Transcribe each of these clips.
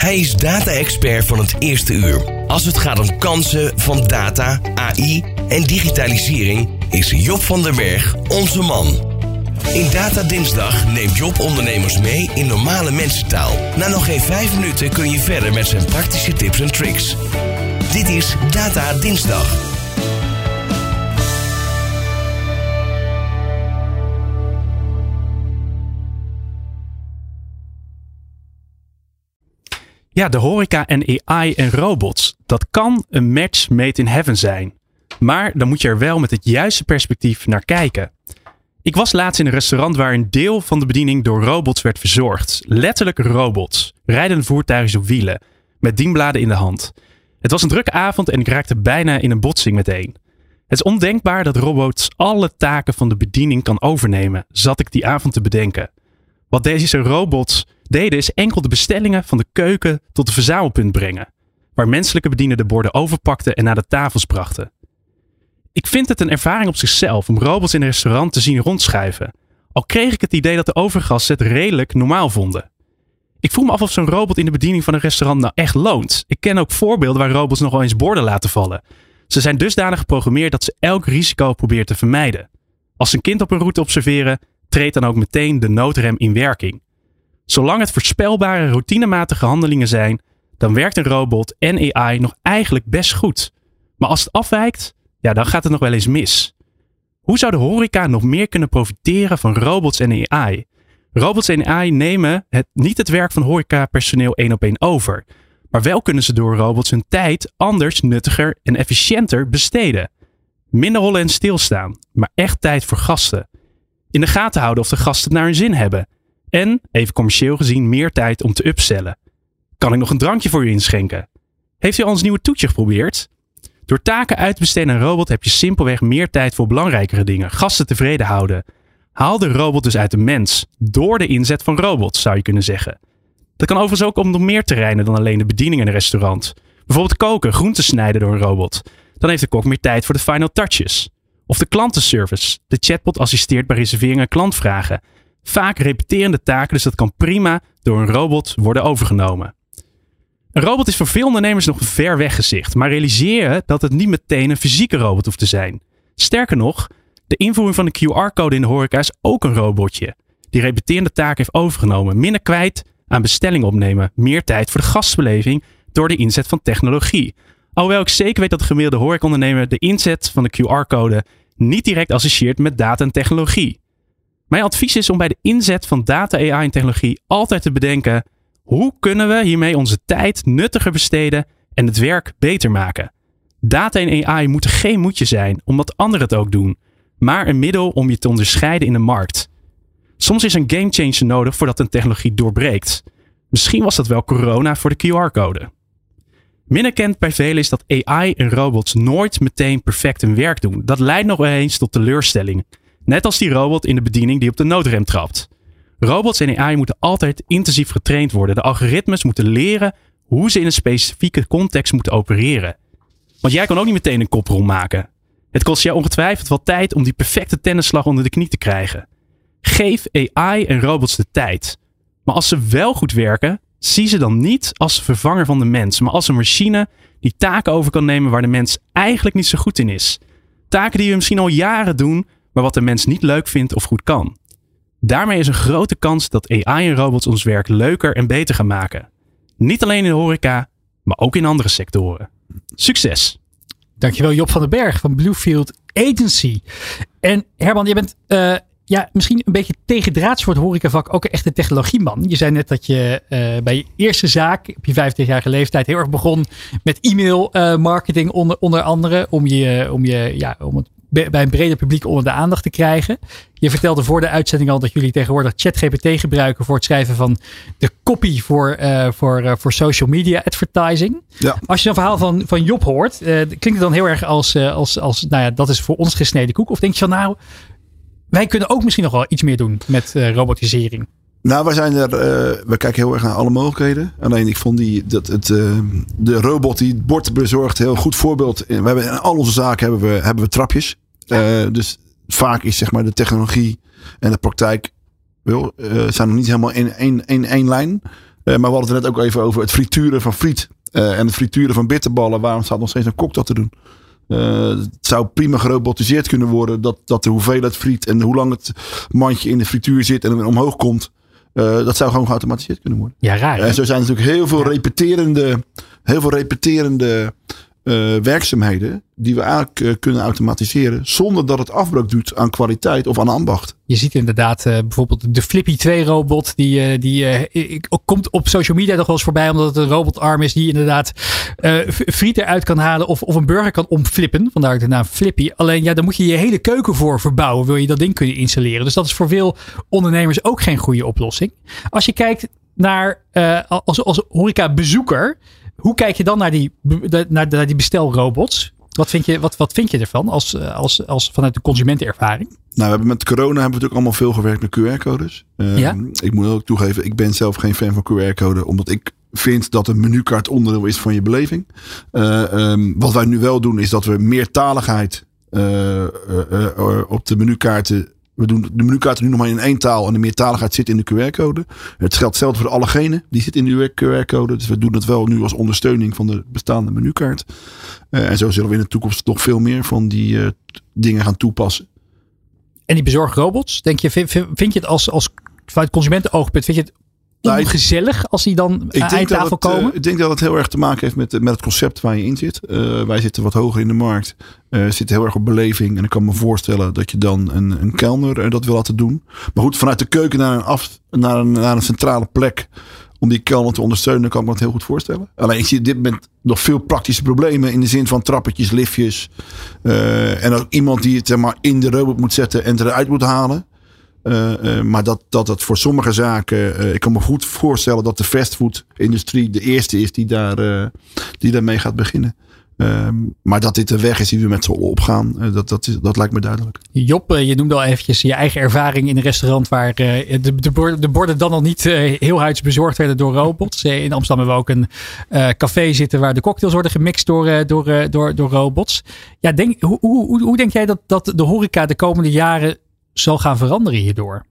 Hij is data-expert van het eerste uur. Als het gaat om kansen van data, AI en digitalisering, is Job van der Berg onze man. In Data Dinsdag neemt Job ondernemers mee in normale mensentaal. Na nog geen vijf minuten kun je verder met zijn praktische tips en tricks. Dit is Data Dinsdag. Ja, de horeca en AI en robots. Dat kan een match made in heaven zijn. Maar dan moet je er wel met het juiste perspectief naar kijken. Ik was laatst in een restaurant waar een deel van de bediening door robots werd verzorgd. Letterlijk robots. Rijdende voertuigen op wielen. Met dienbladen in de hand. Het was een drukke avond en ik raakte bijna in een botsing meteen. Het is ondenkbaar dat robots alle taken van de bediening kan overnemen, zat ik die avond te bedenken. Wat deze robots deden is enkel de bestellingen van de keuken tot de verzamelpunt brengen, waar menselijke bedienden de borden overpakten en naar de tafels brachten. Ik vind het een ervaring op zichzelf om robots in een restaurant te zien rondschuiven, al kreeg ik het idee dat de overgasten het redelijk normaal vonden. Ik vroeg me af of zo'n robot in de bediening van een restaurant nou echt loont. Ik ken ook voorbeelden waar robots nog wel eens borden laten vallen. Ze zijn dusdanig geprogrammeerd dat ze elk risico proberen te vermijden. Als een kind op een route observeren, treedt dan ook meteen de noodrem in werking. Zolang het voorspelbare, routinematige handelingen zijn, dan werkt een robot en AI nog eigenlijk best goed. Maar als het afwijkt, ja, dan gaat het nog wel eens mis. Hoe zou de horeca nog meer kunnen profiteren van robots en AI? Robots en AI nemen het, niet het werk van horecapersoneel één op één over. Maar wel kunnen ze door robots hun tijd anders, nuttiger en efficiënter besteden. Minder rollen en stilstaan, maar echt tijd voor gasten. In de gaten houden of de gasten naar hun zin hebben. En, even commercieel gezien, meer tijd om te upsellen. Kan ik nog een drankje voor u inschenken? Heeft u al ons nieuwe toetje geprobeerd? Door taken uit te besteden aan robot heb je simpelweg meer tijd voor belangrijkere dingen. Gasten tevreden houden. Haal de robot dus uit de mens. Door de inzet van robots, zou je kunnen zeggen. Dat kan overigens ook om nog meer terreinen dan alleen de bediening in een restaurant. Bijvoorbeeld koken, groenten snijden door een robot. Dan heeft de kok meer tijd voor de final touches. Of de klantenservice. De chatbot assisteert bij reserveringen en klantvragen. Vaak repeterende taken, dus dat kan prima door een robot worden overgenomen. Een robot is voor veel ondernemers nog ver weg gezicht, maar realiseer dat het niet meteen een fysieke robot hoeft te zijn. Sterker nog, de invoering van de QR-code in de horeca is ook een robotje. Die repeterende taken heeft overgenomen. Minder kwijt aan bestelling opnemen. Meer tijd voor de gastbeleving door de inzet van technologie. Alhoewel ik zeker weet dat de gemiddelde horecaondernemer de inzet van de QR-code niet direct associeert met data en technologie. Mijn advies is om bij de inzet van data, AI en technologie altijd te bedenken: hoe kunnen we hiermee onze tijd nuttiger besteden en het werk beter maken? Data en AI moeten geen moedje zijn, omdat anderen het ook doen, maar een middel om je te onderscheiden in de markt. Soms is een gamechanger nodig voordat een technologie doorbreekt. Misschien was dat wel corona voor de QR-code. Minder kent bij velen is dat AI en robots nooit meteen perfect hun werk doen. Dat leidt nog eens tot teleurstelling. Net als die robot in de bediening die op de noodrem trapt. Robots en AI moeten altijd intensief getraind worden. De algoritmes moeten leren hoe ze in een specifieke context moeten opereren. Want jij kan ook niet meteen een koprol maken. Het kost jou ongetwijfeld wel tijd om die perfecte tennisslag onder de knie te krijgen. Geef AI en robots de tijd. Maar als ze wel goed werken, zie ze dan niet als vervanger van de mens, maar als een machine die taken over kan nemen waar de mens eigenlijk niet zo goed in is. Taken die we misschien al jaren doen, maar wat de mens niet leuk vindt of goed kan. Daarmee is een grote kans dat AI en robots ons werk leuker en beter gaan maken. Niet alleen in de horeca, maar ook in andere sectoren. Succes! Dankjewel Job van den Berg van Bluefield Agency. En Herman, je bent uh, ja, misschien een beetje tegendraads voor het horecavak ook echt een technologieman. Je zei net dat je uh, bij je eerste zaak op je 25-jarige leeftijd heel erg begon met e-mail uh, marketing onder, onder andere. Om, je, om, je, ja, om het bij een breder publiek onder de aandacht te krijgen. Je vertelde voor de uitzending al dat jullie tegenwoordig ChatGPT gebruiken voor het schrijven van de copy voor, uh, voor, uh, voor social media advertising. Ja. Als je een verhaal van, van Job hoort, uh, klinkt het dan heel erg als, als, als, nou ja, dat is voor ons gesneden koek? Of denk je van nou, wij kunnen ook misschien nog wel iets meer doen met robotisering? Nou, wij zijn er. Uh, we kijken heel erg naar alle mogelijkheden. Alleen ik vond die, dat het, uh, de robot die het bord bezorgt, heel goed voorbeeld. We hebben in al onze zaken hebben we, hebben we trapjes. Uh, dus vaak is zeg maar de technologie en de praktijk wil, zijn nog niet helemaal in één, in één lijn. Eh, maar we hadden het net ook even over het frituren van friet. eh, en het frituren van bitterballen. Waarom staat nog steeds een kok dat te doen? Eh, het zou prima gerobotiseerd kunnen worden. Dat, dat de hoeveelheid friet en hoe lang het mandje in de frituur zit en omhoog komt. Eh, dat zou gewoon geautomatiseerd kunnen worden. Ja, raar. hè? En zo zijn er natuurlijk heel veel repeterende, heel veel repeterende eh, werkzaamheden. Die we eigenlijk eh, kunnen automatiseren. zonder dat het afbreuk doet aan kwaliteit of aan ambacht. Je ziet inderdaad eh, bijvoorbeeld de Flippy 2 robot. Die, eh, die ook komt op social media nog wel eens voorbij. Omdat het een robotarm is die inderdaad friet eruit kan halen. Of, of een burger kan omflippen. Vandaar de naam Flippy. Alleen ja, daar moet je je hele keuken voor verbouwen. Wil je dat ding kunnen installeren. Dus dat is voor veel ondernemers ook geen goede oplossing. Als je kijkt naar als, als horeca-bezoeker. Hoe kijk je dan naar die, naar die bestelrobots? Wat vind je, wat, wat vind je ervan als, eh, als, als vanuit de consumentenervaring? Nou, we hebben met corona hebben we natuurlijk allemaal veel gewerkt met QR-codes. Eh, Ja. Ik moet ook toegeven, ik ben zelf geen fan van QR-code. Omdat ik vind dat een menukaart onderdeel is van je beleving. Eh, ehm, wat wij nu wel doen, is dat we meertaligheid eh, op de menukaarten. We doen de menukaarten nu nog maar in één taal. En de meertaligheid zit in de QR-code. Het geldt hetzelfde voor de allergenen. Die zit in de QR-code. Dus we doen het wel nu als ondersteuning van de bestaande menukaart. Eh, en zo zullen we in de toekomst nog veel meer van die eh, dingen gaan toepassen. En die bezorgrobots, denk je, vind, je het als, als vanuit consumentenoogpunt, vind je het ongezellig als die dan Ik aan tafel het, eh, komen? ik denk dat het heel erg te maken heeft met, met het concept waar je in zit. Eh, wij zitten wat hoger in de markt. eh zitten heel erg op beleving. En ik kan me voorstellen dat je dan een, een kelner eh, dat wil laten doen. Maar goed, vanuit de keuken naar een, af, naar een, naar een centrale plek. Om die kelner te ondersteunen, kan ik me dat heel goed voorstellen. Alleen ik zie op dit moment nog veel praktische problemen. In de zin van trappetjes, liftjes. eh, en ook iemand die het zeg maar, in de robot moet zetten en eruit moet halen. Eh, eh, maar dat, dat het voor sommige zaken. eh, ik kan me goed voorstellen dat de fastfood-industrie de eerste is die, daar, die daarmee gaat beginnen. Ehm, maar dat dit de weg is die we met z'n allen opgaan, dat, dat, is, dat lijkt me duidelijk. Job, je noemde al eventjes je eigen ervaring in een restaurant waar de, de, borden, de borden dan nog niet heel huids bezorgd werden door robots. In Amsterdam hebben we ook een café zitten waar de cocktails worden gemixt door, door, door, door robots. Ja, denk, hoe, hoe, hoe, hoe denk jij dat, dat de horeca de komende jaren zal gaan veranderen hierdoor?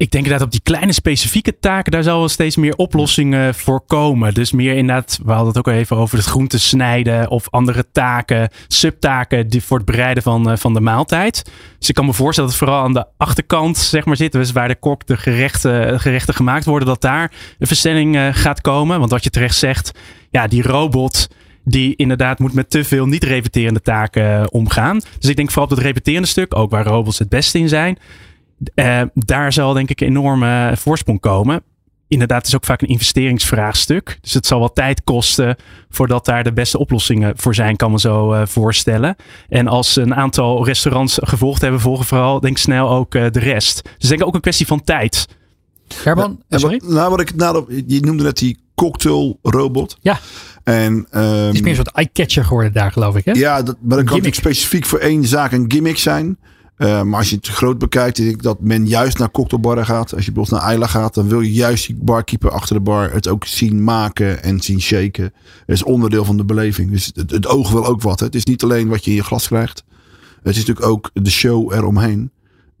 Ik denk inderdaad op die kleine specifieke taken, daar zal wel steeds meer oplossingen voor komen. Dus meer inderdaad, we hadden het ook al even over het groenten snijden of andere taken, subtaken die voor het bereiden van, eh, van de maaltijd. Dus ik kan me voorstellen dat het vooral aan de achterkant zeg maar, zit, dus waar de kok de gerechten, gerechten gemaakt worden, dat daar een versnelling eh, gaat komen. Want wat je terecht zegt, ja, die robot die inderdaad moet met te veel niet-repeterende taken eh, omgaan. Dus ik denk vooral op dat repeterende stuk, ook waar robots het beste in zijn. Eh, daar zal denk ik een enorme voorsprong komen. Inderdaad, het is ook vaak een investeringsvraagstuk. Dus het zal wel tijd kosten voordat daar de beste oplossingen voor zijn, kan me zo eh, voorstellen. En als een aantal restaurants gevolgd hebben, volgen vooral denk snel ook eh, de rest. Dus denk ook een kwestie van tijd. Sorry? wat, nou, wat ik je noemde net die cocktailrobot. Ja. En, ehm, Het is meer een soort eye-catcher geworden daar, geloof ik. Hè? Ja, dat, maar dat kan natuurlijk specifiek voor één zaak een gimmick zijn. Eh, maar als je het groot bekijkt, denk ik dat men juist naar cocktailbarren gaat. Als je bijvoorbeeld naar Isla gaat, dan wil je juist die barkeeper achter de bar het ook zien maken en zien shaken. Dat is onderdeel van de beleving. Dus het, het oog wil ook wat. Hè. Het is niet alleen wat je in je glas krijgt. Het is natuurlijk ook de show eromheen.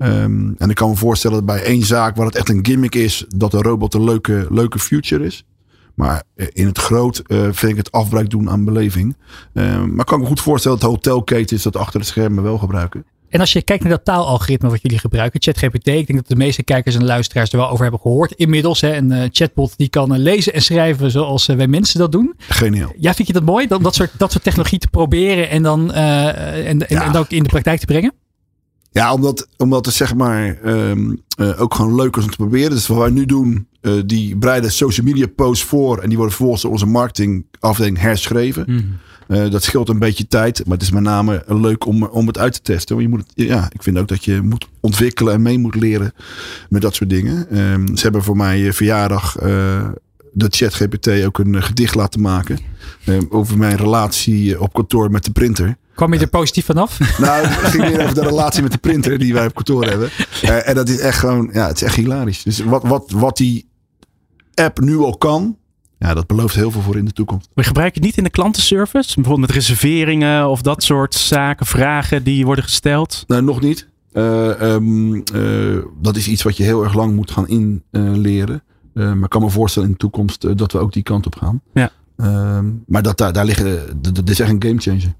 Ehm, en ik kan me voorstellen dat bij één zaak waar het echt een gimmick is, dat de robot een leuke, leuke future is. Maar eh, in het groot eh, vind ik het afbraak doen aan beleving. Ehm, maar kan ik me goed voorstellen dat hotelketens dat achter de schermen wel gebruiken. En als je kijkt naar dat taalalgoritme wat jullie gebruiken, ChatGPT, ik denk dat de meeste kijkers en luisteraars er wel over hebben gehoord inmiddels. Hè, een eh, chatbot die kan lezen en schrijven zoals wij mensen dat doen. Geniaal. Ja, vind je dat mooi? Dat, dat, soort, dat soort technologie te proberen en dan, en, en, Ja. en ook in de praktijk te brengen? Ja, omdat, omdat het zeg maar ehm, eh, ook gewoon leuk is om te proberen. Dus wat wij nu doen, eh, die breiden social media posts voor. En die worden vervolgens door onze marketingafdeling herschreven. Eh, dat scheelt een beetje tijd. Maar het is met name leuk om, om het uit te testen. Want je moet het, ja, ik vind ook dat je moet ontwikkelen en mee moet leren met dat soort dingen. Ehm, ze hebben voor mij verjaardag eh, de ChatGPT ook een eh, gedicht laten maken. ehm, over mijn relatie eh, op kantoor met de printer. Kwam je er positief vanaf? Nou, het ging meer over de relatie met de printer die wij op kantoor hebben. Eh, en dat is echt gewoon, ja, het is echt hilarisch. Dus wat, wat, wat die app nu al kan, ja, dat belooft heel veel voor in de toekomst. We gebruiken het niet in de klantenservice, bijvoorbeeld met reserveringen of dat soort zaken, vragen die worden gesteld. Nou, nog niet. Eh, ehm, eh, dat is iets wat je heel erg lang moet gaan inleren. Eh, maar ik kan me voorstellen in de toekomst eh, dat we ook die kant op gaan. Ja. Ehm, maar dat, daar, daar liggen, dat, dat is echt een gamechanger.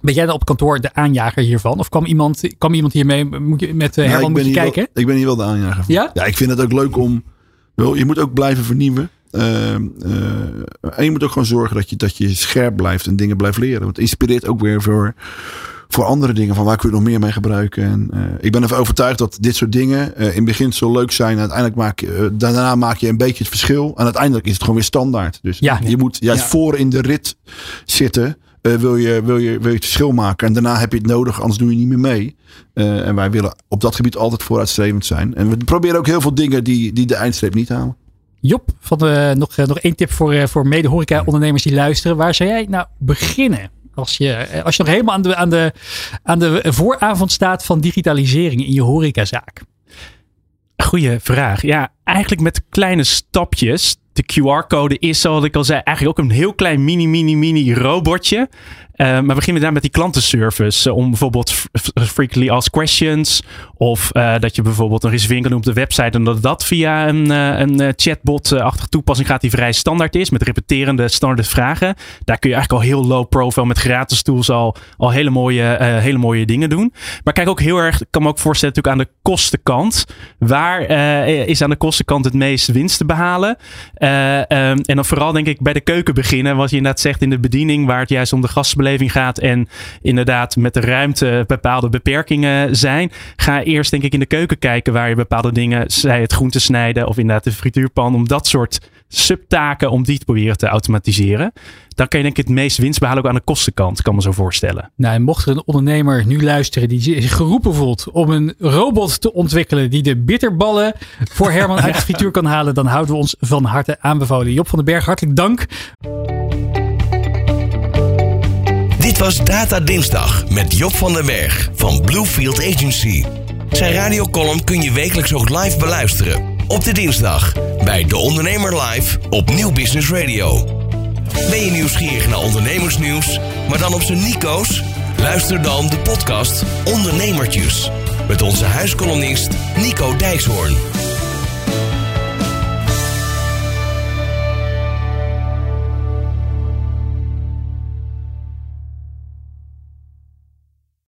Ben jij dan op kantoor de aanjager hiervan? Of kwam iemand, kwam iemand hiermee moet je, met uh, Ja, Herman ik, moet je kijken? Wel, ik ben hier wel de aanjager van. Ja? Ja, ik vind het ook leuk om... wel, Je moet ook blijven vernieuwen. Ehm, eh, en je moet ook gewoon zorgen dat je, dat je scherp blijft en dingen blijft leren. Want het inspireert ook weer voor, voor andere dingen. Van waar kun je nog meer mee gebruiken. En, eh, ik ben ervan overtuigd dat dit soort dingen eh, in het begin zo leuk zijn. En uiteindelijk maak je, eh, daarna maak je een beetje het verschil. En uiteindelijk is het gewoon weer standaard. Dus Ja. je moet juist Ja. voor in de rit zitten. wil, je, wil, je, wil je het verschil maken. En daarna heb je het nodig, anders doe je niet meer mee. En wij willen op dat gebied altijd vooruitstrevend zijn. En we proberen ook heel veel dingen die, die de eindstreep niet halen. Job, van de, nog, nog één tip voor, voor mede-horeca-ondernemers die luisteren. Waar zou jij nou beginnen? Als je, als je nog helemaal aan de, aan, de, aan de vooravond staat van digitalisering in je horecazaak. Goeie vraag. Ja, eigenlijk met kleine stapjes. De QR-code is, zoals ik al zei, eigenlijk ook een heel klein mini, mini, mini robotje. Eh, maar we beginnen daar met die klantenservice. eh, om bijvoorbeeld frequently asked questions. Of eh, dat je bijvoorbeeld een reservering kan doen op de website. En dat dat via een, een chatbot-achtige toepassing gaat die vrij standaard is. Met repeterende standaard vragen. Daar kun je eigenlijk al heel low profile met gratis tools al, al hele, mooie, hele mooie dingen doen. Maar kijk ook heel erg, kan me ook voorstellen natuurlijk aan de kostenkant. Waar is aan de kostenkant het meest winst te behalen? Eh, ehm, en dan vooral denk ik bij de keuken beginnen. Wat je inderdaad zegt in de bediening. Waar het juist om de gaat. En inderdaad met de ruimte bepaalde beperkingen zijn. Ga eerst denk ik in de keuken kijken waar je bepaalde dingen. Zij het groente snijden of inderdaad de frituurpan. Om dat soort subtaken om die te proberen te automatiseren. Dan kan je denk ik het meest winst behalen ook aan de kostenkant. Kan me zo voorstellen. Nou, en mocht er een ondernemer nu luisteren die zich geroepen voelt om een robot te ontwikkelen die de bitterballen voor Herman uit de frituur kan halen, dan houden we ons van harte aanbevolen. Job van den Berg, hartelijk dank. Was Data Dinsdag met Job van den Berg van Bluefield Agency. Zijn radiocolumn kun je wekelijks ook live beluisteren. Op de dinsdag bij De Ondernemer Live op Nieuw Business Radio. Ben je nieuwsgierig naar ondernemersnieuws, maar dan op zijn Nico's? Luister dan de podcast Ondernemertjes. Met onze huiskolonist Nico Dijkshoorn.